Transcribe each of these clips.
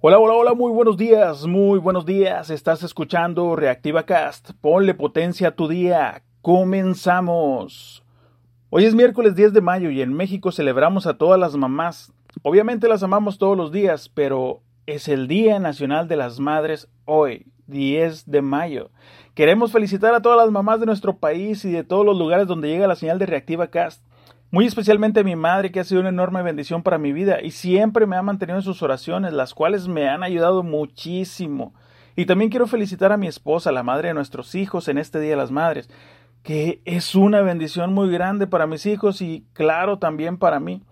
Hola, hola, hola, muy buenos días, muy buenos días. Estás escuchando Reactiva Cast. Ponle potencia a tu día. Comenzamos. Hoy es miércoles 10 de mayo y en México celebramos a todas las mamás. Obviamente las amamos todos los días, pero es el Día Nacional de las Madres hoy, 10 de mayo. Queremos felicitar a todas las mamás de nuestro país y de todos los lugares donde llega la señal de Reactiva Cast. Muy especialmente a mi madre, que ha sido una enorme bendición para mi vida y siempre me ha mantenido en sus oraciones, las cuales me han ayudado muchísimo. Y también quiero felicitar a mi esposa, la madre de nuestros hijos, en este Día de las Madres, que es una bendición muy grande para mis hijos y claro también para mí.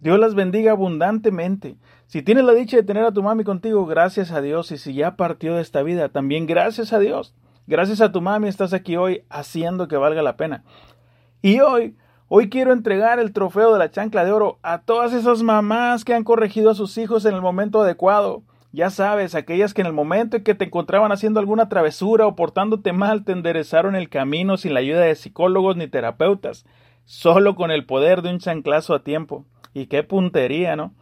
Dios las bendiga abundantemente. Si tienes la dicha de tener a tu mami contigo, gracias a Dios. Y si ya partió de esta vida, también gracias a Dios. Gracias a tu mami estás aquí hoy haciendo que valga la pena. Y hoy Hoy quiero entregar el trofeo de la chancla de oro a todas esas mamás que han corregido a sus hijos en el momento adecuado. Ya sabes, aquellas que en el momento en que te encontraban haciendo alguna travesura o portándote mal te enderezaron el camino sin la ayuda de psicólogos ni terapeutas, solo con el poder de un chanclazo a tiempo. Y qué puntería, ¿no?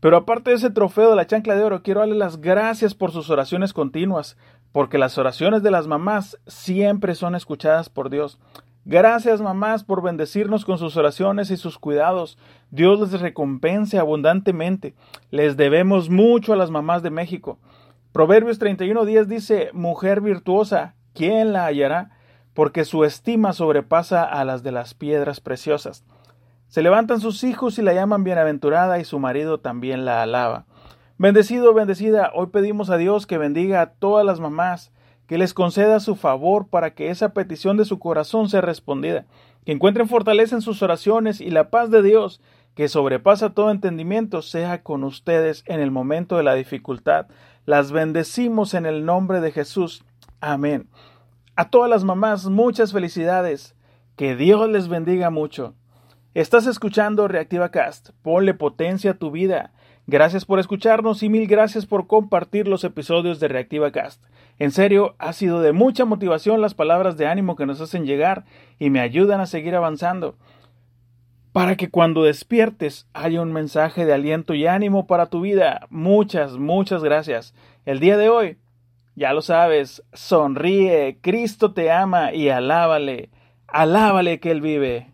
Pero aparte de ese trofeo de la chancla de oro, quiero darle las gracias por sus oraciones continuas, porque las oraciones de las mamás siempre son escuchadas por Dios. Gracias mamás por bendecirnos con sus oraciones y sus cuidados. Dios les recompense abundantemente. Les debemos mucho a las mamás de México. Proverbios 31.10 dice, Mujer virtuosa, ¿quién la hallará? Porque su estima sobrepasa a las de las piedras preciosas. Se levantan sus hijos y la llaman bienaventurada y su marido también la alaba. Bendecido, bendecida, hoy pedimos a Dios que bendiga a todas las mamás que les conceda su favor para que esa petición de su corazón sea respondida, que encuentren fortaleza en sus oraciones y la paz de Dios, que sobrepasa todo entendimiento, sea con ustedes en el momento de la dificultad. Las bendecimos en el nombre de Jesús. Amén. A todas las mamás, muchas felicidades. Que Dios les bendiga mucho. Estás escuchando Reactiva Cast. Ponle potencia a tu vida. Gracias por escucharnos y mil gracias por compartir los episodios de Reactiva Cast. En serio, ha sido de mucha motivación las palabras de ánimo que nos hacen llegar y me ayudan a seguir avanzando. Para que cuando despiertes haya un mensaje de aliento y ánimo para tu vida. Muchas, muchas gracias. El día de hoy, ya lo sabes, sonríe, Cristo te ama y alábale, alábale que Él vive.